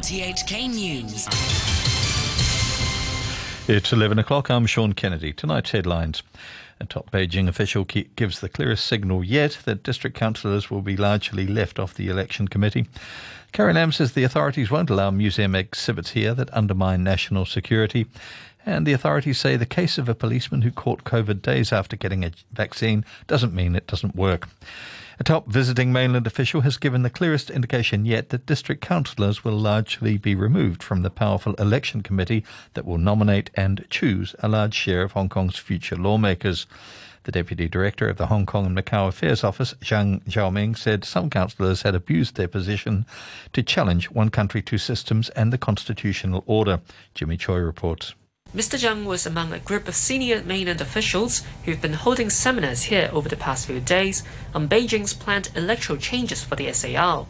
RTHK News. It's 11 o'clock. I'm Sean Kennedy. Tonight's headlines. A top Beijing official gives the clearest signal yet that district councillors will be largely left off the election committee. Carrie Lam says the authorities won't allow museum exhibits here that undermine national security. And the authorities say the case of a policeman who caught COVID days after getting a vaccine doesn't mean it doesn't work. A top visiting mainland official has given the clearest indication yet that district councillors will largely be removed from the powerful election committee that will nominate and choose a large share of Hong Kong's future lawmakers. The Deputy Director of the Hong Kong and Macau Affairs Office, Zhang Xiaoming, said some councillors had abused their position to challenge one country, two systems and the constitutional order. Jimmy Choi reports. Mr. Zhang was among a group of senior mainland officials who've been holding seminars here over the past few days on Beijing's planned electoral changes for the SAR.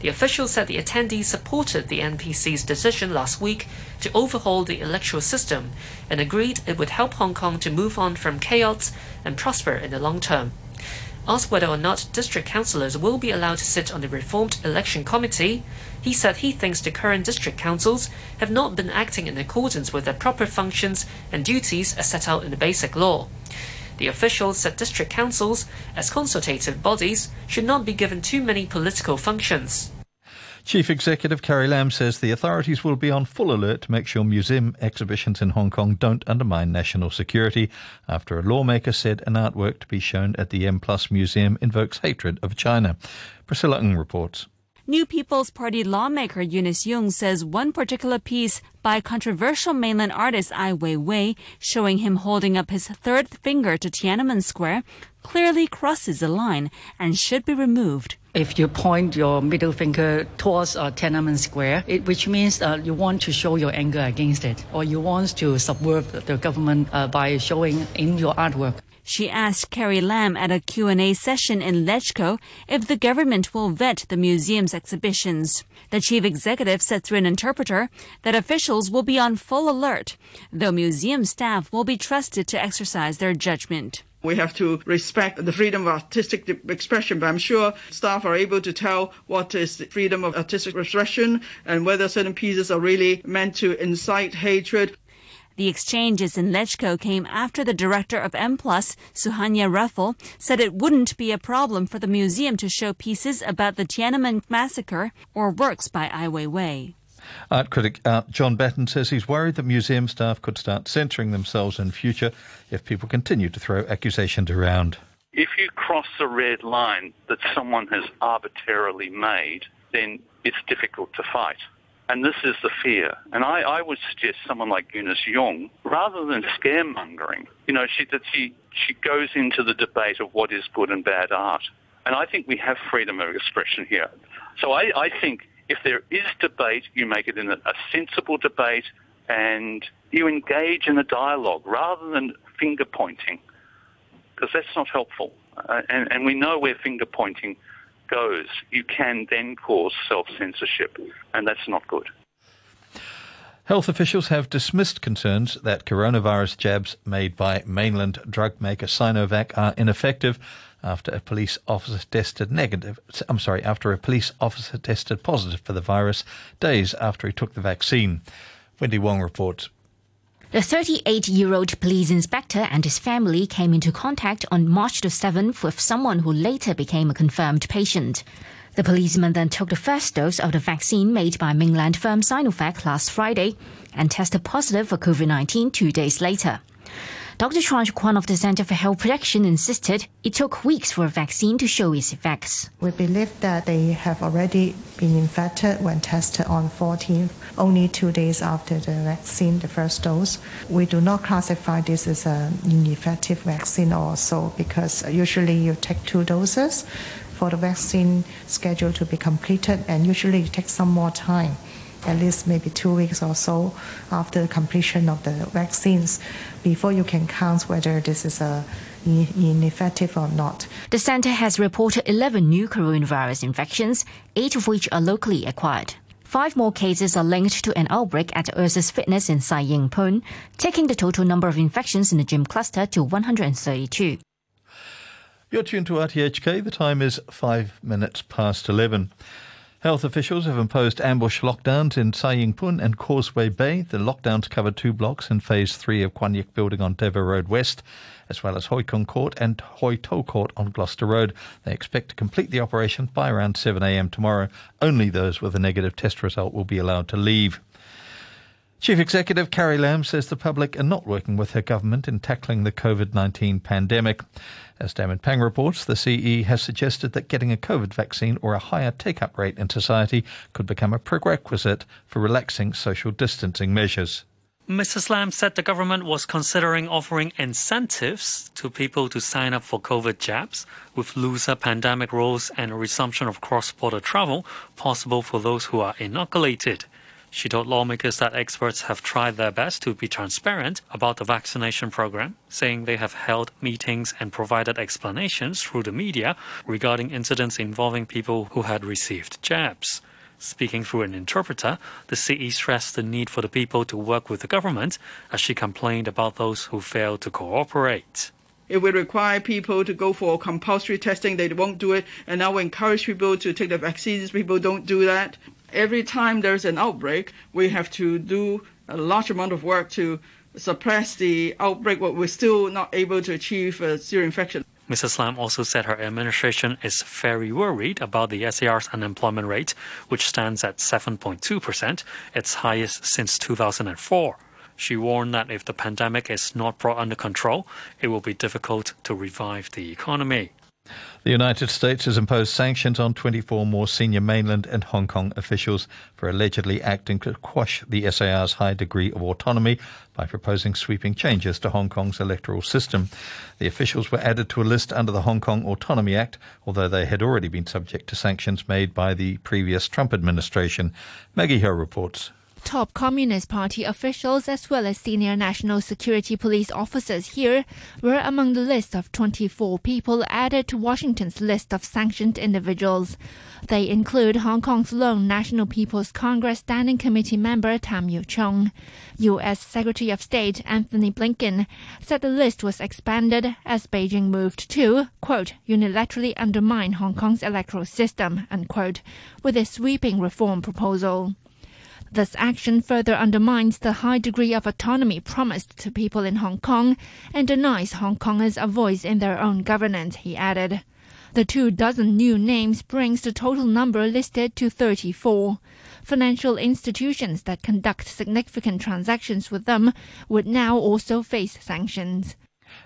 The official said the attendees supported the NPC's decision last week to overhaul the electoral system and agreed it would help Hong Kong to move on from chaos and prosper in the long term. Asked whether or not district councillors will be allowed to sit on the reformed election committee, he said he thinks the current district councils have not been acting in accordance with their proper functions and duties as set out in the basic law. The officials said district councils, as consultative bodies, should not be given too many political functions. Chief Executive Carrie Lam says the authorities will be on full alert to make sure museum exhibitions in Hong Kong don't undermine national security after a lawmaker said an artwork to be shown at the M Plus Museum invokes hatred of China. Priscilla Ng reports. New People's Party lawmaker Eunice Yung says one particular piece by controversial mainland artist Ai Weiwei, showing him holding up his third finger to Tiananmen Square, clearly crosses the line and should be removed. If you point your middle finger towards uh, Tiananmen Square, it, which means uh, you want to show your anger against it, or you want to subvert the government uh, by showing in your artwork. She asked Carrie Lam at a Q&A session in LegCo if the government will vet the museum's exhibitions. The chief executive said through an interpreter that officials will be on full alert, though museum staff will be trusted to exercise their judgment. We have to respect the freedom of artistic expression, but I'm sure staff are able to tell what is the freedom of artistic expression and whether certain pieces are really meant to incite hatred. The exchanges in LegCo came after the director of M+, Suhanya Raffel, said it wouldn't be a problem for the museum to show pieces about the Tiananmen massacre or works by Ai Weiwei. Art critic uh, John Batten says he's worried that museum staff could start censoring themselves in future if people continue to throw accusations around. If you cross a red line that someone has arbitrarily made, then it's difficult to fight. And this is the fear. And I, I would suggest someone like Eunice Yung, rather than scaremongering, you know, she, that she, she goes into the debate of what is good and bad art. And I think we have freedom of expression here. So I, I think if there is debate, you make it in a, sensible debate and you engage in a dialogue rather than finger pointing, because that's not helpful. Uh, and, and we know where finger pointing goes, you can then cause self censorship, and that's not good. Health officials have dismissed concerns that coronavirus jabs made by mainland drug maker Sinovac are ineffective after a police officer tested negative. I'm sorry, after a police officer tested positive for the virus days after he took the vaccine. Wendy Wong reports. The 38 year old police inspector and his family came into contact on March the 7th with someone who later became a confirmed patient. The policeman then took the first dose of the vaccine made by mainland firm Sinovac last Friday and tested positive for COVID 19 two days later. Dr. Chuang Kwan of the Center for Health Protection insisted it took weeks for a vaccine to show its effects. We believe that they have already been infected when tested on 14th, only two days after the vaccine, the first dose. We do not classify this as an ineffective vaccine also because usually you take two doses for the vaccine schedule to be completed and usually it takes some more time at least maybe two weeks or so after the completion of the vaccines before you can count whether this is a ineffective or not. The center has reported 11 new coronavirus infections, eight of which are locally acquired. Five more cases are linked to an outbreak at Ursus Fitness in Sai Ying Pun, taking the total number of infections in the gym cluster to 132. You're tuned to RTHK. The time is five minutes past 11. Health officials have imposed ambush lockdowns in Sai Ying Pun and Causeway Bay. The lockdowns cover two blocks in Phase 3 of Kwan Yik Building on Des Voeux Road West, as well as Hoi Kong Court and Hoi To Court on Gloucester Road. They expect to complete the operation by around 7am tomorrow. Only those with a negative test result will be allowed to leave. Chief Executive Carrie Lam says the public are not working with her government in tackling the COVID 19 pandemic. As Damon Pang reports, the CE has suggested that getting a COVID vaccine or a higher take up rate in society could become a prerequisite for relaxing social distancing measures. Mrs. Lam said the government was considering offering incentives to people to sign up for COVID jabs, with looser pandemic rules and a resumption of cross border travel possible for those who are inoculated. She told lawmakers that experts have tried their best to be transparent about the vaccination program, saying they have held meetings and provided explanations through the media regarding incidents involving people who had received jabs. Speaking through an interpreter, the CE stressed the need for the people to work with the government as she complained about those who failed to cooperate. It will require people to go for compulsory testing. They won't do it. And now we encourage people to take the vaccines. People don't do that every time there's an outbreak, we have to do a large amount of work to suppress the outbreak, but we're still not able to achieve a zero infection. Mrs. Lam also said her administration is very worried about the SAR's unemployment rate, which stands at 7.2%, its highest since 2004. She warned that if the pandemic is not brought under control, it will be difficult to revive the economy. The United States has imposed sanctions on 24 more senior mainland and Hong Kong officials for allegedly acting to quash the SAR's high degree of autonomy by proposing sweeping changes to Hong Kong's electoral system. The officials were added to a list under the Hong Kong Autonomy Act, although they had already been subject to sanctions made by the previous Trump administration. Maggie Ho reports. Top Communist Party officials as well as senior National Security Police officers here were among the list of 24 people added to Washington's list of sanctioned individuals. They include Hong Kong's lone National People's Congress Standing Committee member Tam Yiu Chung. U.S. Secretary of State Antony Blinken said the list was expanded as Beijing moved to, quote, unilaterally undermine Hong Kong's electoral system, unquote, with a sweeping reform proposal. This action further undermines the high degree of autonomy promised to people in Hong Kong and denies Hong Kongers a voice in their own governance, he added. The two dozen new names brings the total number listed to 34. Financial institutions that conduct significant transactions with them would now also face sanctions.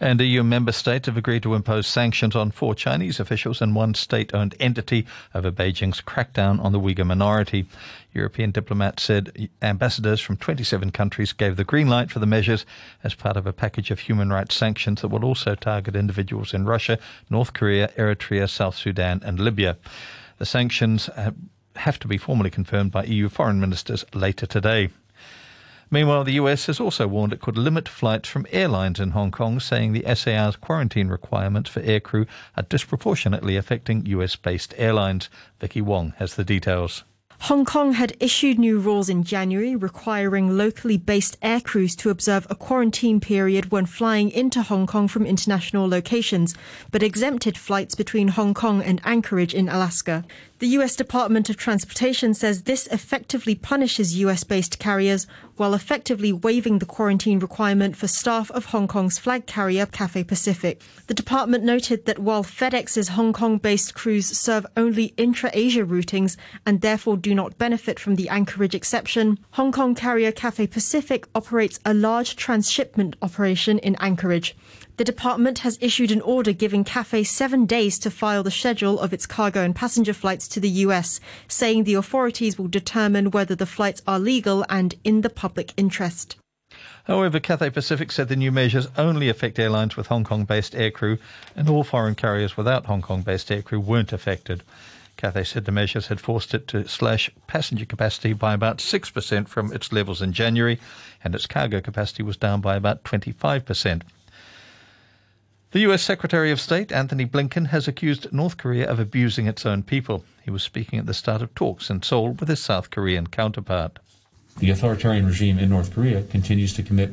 And EU member states have agreed to impose sanctions on four Chinese officials and one state owned entity over Beijing's crackdown on the Uyghur minority. European diplomats said ambassadors from 27 countries gave the green light for the measures as part of a package of human rights sanctions that will also target individuals in Russia, North Korea, Eritrea, South Sudan, and Libya. The sanctions have to be formally confirmed by EU foreign ministers later today. Meanwhile, the US has also warned it could limit flights from airlines in Hong Kong, saying the SAR's quarantine requirements for aircrew are disproportionately affecting US based airlines. Vicky Wong has the details. Hong Kong had issued new rules in January requiring locally based aircrews to observe a quarantine period when flying into Hong Kong from international locations, but exempted flights between Hong Kong and Anchorage in Alaska. The US Department of Transportation says this effectively punishes US based carriers while effectively waiving the quarantine requirement for staff of Hong Kong's flag carrier Cathay Pacific. The department noted that while FedEx's Hong Kong based crews serve only intra Asia routings and therefore do not benefit from the Anchorage exception, Hong Kong carrier Cathay Pacific operates a large transshipment operation in Anchorage. The department has issued an order giving Cathay seven days to file the schedule of its cargo and passenger flights to the US, saying the authorities will determine whether the flights are legal and in the public interest. However, Cathay Pacific said the new measures only affect airlines with Hong Kong based aircrew, and all foreign carriers without Hong Kong based aircrew weren't affected. Cathay said the measures had forced it to slash passenger capacity by about 6% from its levels in January, and its cargo capacity was down by about 25%. The US Secretary of State, Antony Blinken, has accused North Korea of abusing its own people. He was speaking at the start of talks in Seoul with his South Korean counterpart. The authoritarian regime in North Korea continues to commit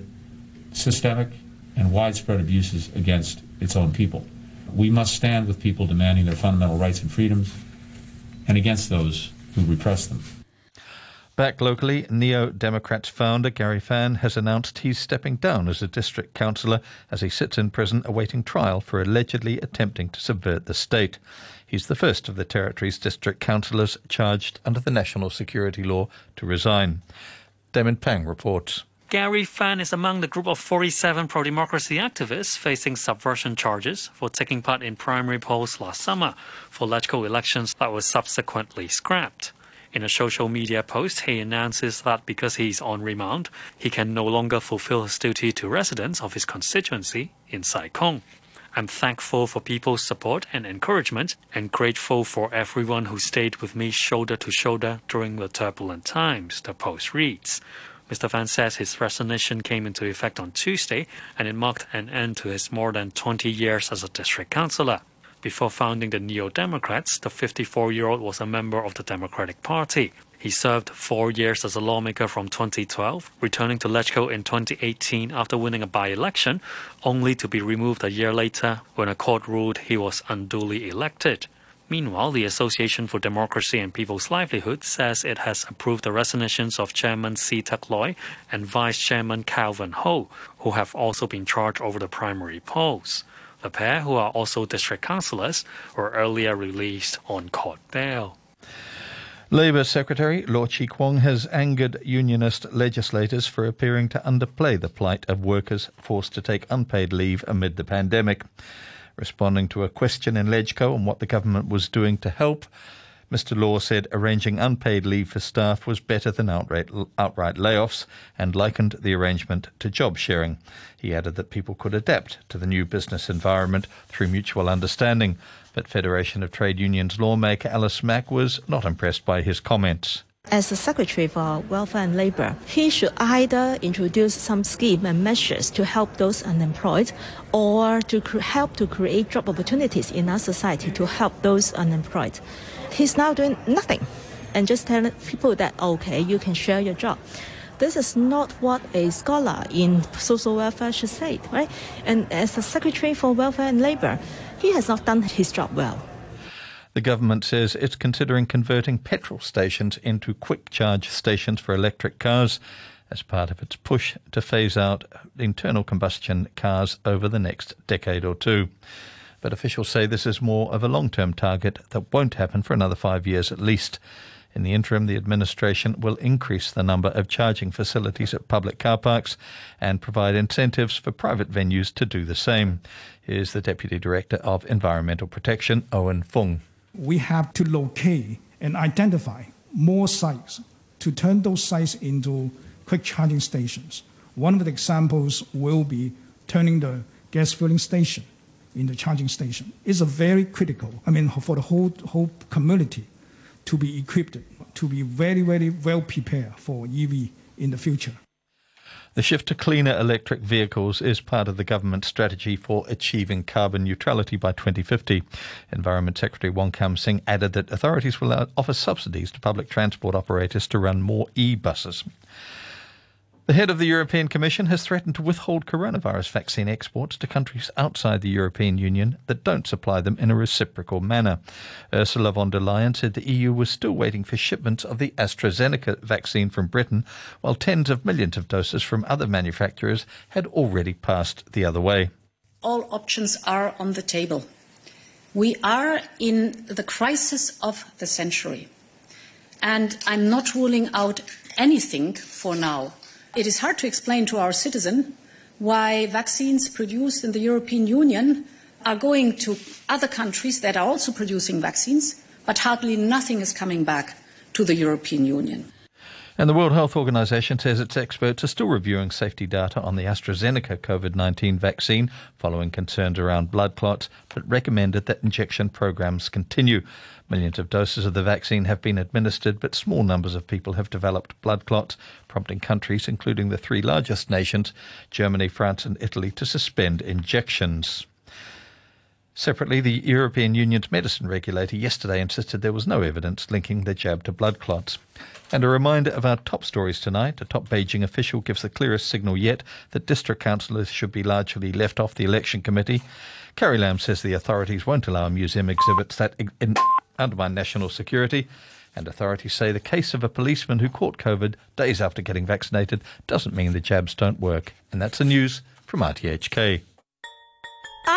systemic and widespread abuses against its own people. We must stand with people demanding their fundamental rights and freedoms and against those who repress them. Back locally, Neo Democrats founder Gary Fan has announced he's stepping down as a district councillor as he sits in prison awaiting trial for allegedly attempting to subvert the state. He's the first of the territory's district councillors charged under the national security law to resign. Damon Pang reports. Gary Fan is among the group of 47 pro democracy activists facing subversion charges for taking part in primary polls last summer for LegCo elections that were subsequently scrapped. In a social media post, he announces that because he's on remand, he can no longer fulfill his duty to residents of his constituency in Sai Kung. I'm thankful for people's support and encouragement and grateful for everyone who stayed with me shoulder to shoulder during the turbulent times, the post reads. Mr. Fan says his resignation came into effect on Tuesday and it marked an end to his more than 20 years as a district councillor. Before founding the Neo Democrats, the 54 year old was a member of the Democratic Party. He served four years as a lawmaker from 2012, returning to LegCo in 2018 after winning a by election, only to be removed a year later when a court ruled he was unduly elected. Meanwhile, the Association for Democracy and People's Livelihood says it has approved the resignations of Chairman Sze Tak Loi and Vice Chairman Calvin Ho, who have also been charged over the primary polls. The pair, who are also district councillors, were earlier released on court bail. Labour Secretary Law Chi Kwong has angered unionist legislators for appearing to underplay the plight of workers forced to take unpaid leave amid the pandemic. Responding to a question in LegCo on what the government was doing to help, Mr. Law said arranging unpaid leave for staff was better than outright, outright layoffs and likened the arrangement to job sharing. He added that people could adapt to the new business environment through mutual understanding. But Federation of Trade Unions lawmaker Alice Mak was not impressed by his comments. As the Secretary for Welfare and Labour, he should either introduce some scheme and measures to help those unemployed or to help to create job opportunities in our society to help those unemployed he's now doing nothing and just telling people that, okay, you can share your job. This is not what a scholar in social welfare should say, right? And as a Secretary for Welfare and Labour, he has not done his job well. The government says it's considering converting petrol stations into quick charge stations for electric cars as part of its push to phase out internal combustion cars over the next decade or two but officials say this is more of a long term target that won't happen for another five years at least. In the interim, the administration will increase the number of charging facilities at public car parks and provide incentives for private venues to do the same. Here's the Deputy Director of Environmental Protection, Owen Fung. We have to locate and identify more sites to turn those sites into quick charging stations. One of the examples will be turning the gas filling station in the charging station It's a very critical. I mean, for the whole whole community to be equipped, to be very very well prepared for EV in the future. The shift to cleaner electric vehicles is part of the government's strategy for achieving carbon neutrality by 2050. Environment Secretary Wong Kam Sing added that authorities will offer subsidies to public transport operators to run more e-buses. The head of the European Commission has threatened to withhold coronavirus vaccine exports to countries outside the European Union that don't supply them in a reciprocal manner. Ursula von der Leyen said the EU was still waiting for shipments of the AstraZeneca vaccine from Britain, while tens of millions of doses from other manufacturers had already passed the other way. All options are on the table. We are in the crisis of the century, and I'm not ruling out anything for now it is hard to explain to our citizen why vaccines produced in the European Union are going to other countries that are also producing vaccines, but hardly nothing is coming back to the European Union. And the World Health Organization says its experts are still reviewing safety data on the AstraZeneca COVID 19 vaccine following concerns around blood clots, but recommended that injection programs continue. Millions of doses of the vaccine have been administered, but small numbers of people have developed blood clots, prompting countries, including the three largest nations, Germany, France, and Italy, to suspend injections. Separately, the European Union's medicine regulator yesterday insisted there was no evidence linking the jab to blood clots. And a reminder of our top stories tonight. A top Beijing official gives the clearest signal yet that district councillors should be largely left off the election committee. Carrie Lam says the authorities won't allow museum exhibits that in- undermine national security. And authorities say the case of a policeman who caught COVID days after getting vaccinated doesn't mean the jabs don't work. And that's the news from RTHK.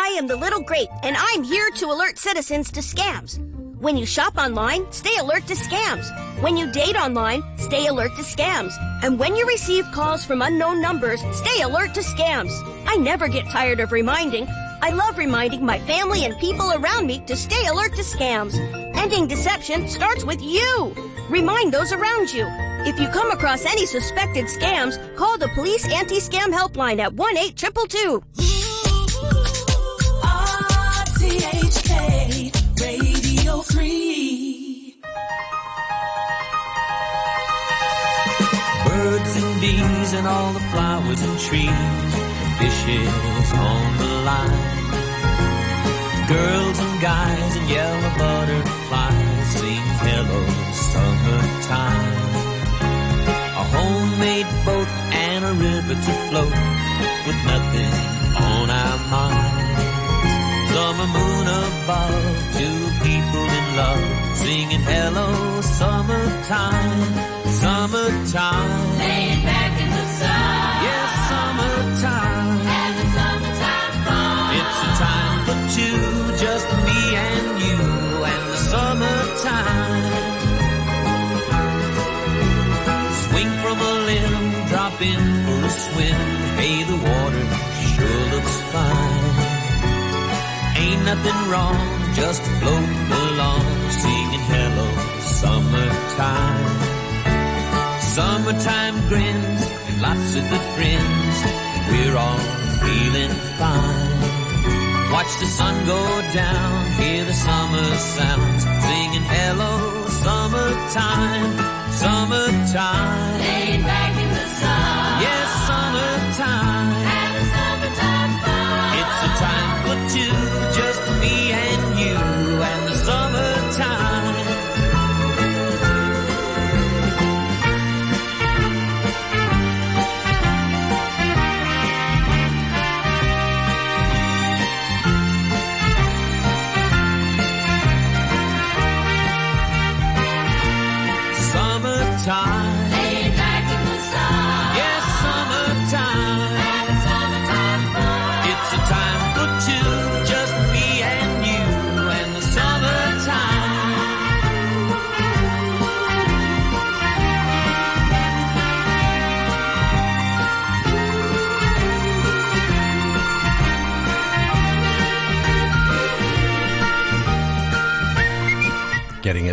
I am the Little Grape, and I'm here to alert citizens to scams. When you shop online, stay alert to scams. When you date online, stay alert to scams. And when you receive calls from unknown numbers, stay alert to scams. I never get tired of reminding. I love reminding my family and people around me to stay alert to scams. Ending deception starts with you. Remind those around you. If you come across any suspected scams, call the police anti-scam helpline at 1-822. RTHK Radio Free. Birds and bees and all the flowers and trees, and fishes on the line. Girls and guys and yellow butterflies sing hello summertime. A homemade boat and a river to float with nothing above, two people in love singing hello summertime, summertime. Nothing wrong, just float along, singing hello summertime. Summertime grins and lots of good friends. We're all feeling fine. Watch the sun go down, hear the summer sounds, singing hello summertime, summertime. Laying back in the sun. Yes, summertime. Summertime.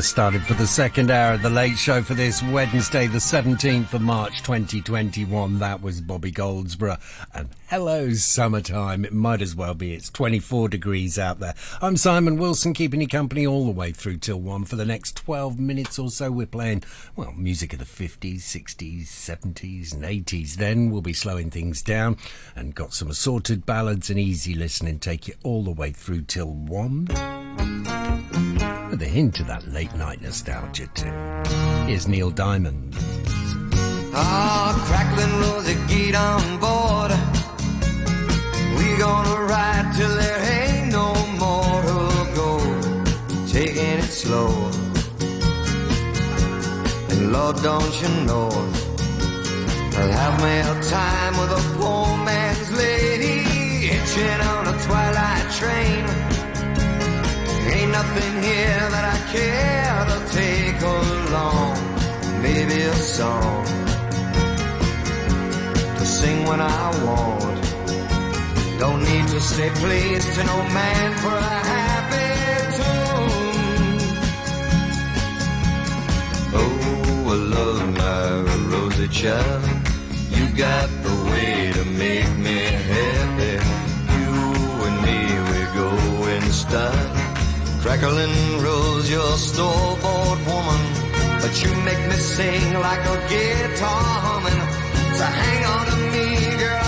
Started for the second hour of the late show for this Wednesday, the 17th of March 2021. That was Bobby Goldsboro. And hello, summertime. It might as well be. It's 24 degrees out there. I'm Simon Wilson, keeping you company all the way through till 1. For the next 12 minutes or so, we're playing, well, music of the 50s, 60s, 70s, and 80s. Then we'll be slowing things down and got some assorted ballads and easy listening. Take you all the way through till 1 with a hint of that late night nostalgia too. Here's Neil Diamond. Ah, crackling Rosie, get on board. We gonna ride till there ain't no more to go. Taking it slow. And Lord, don't you know, I'll have a time with a poor man's lady, hitching on a twilight train. Nothing here that I care to take along. Maybe a song to sing when I want. Don't need to say please to no man for a happy tune. Oh, I love my Rosie child. You got the way to make me Crackling rose, you're store-bought woman, but you make me sing like a guitar humming. So hang on to me, girl,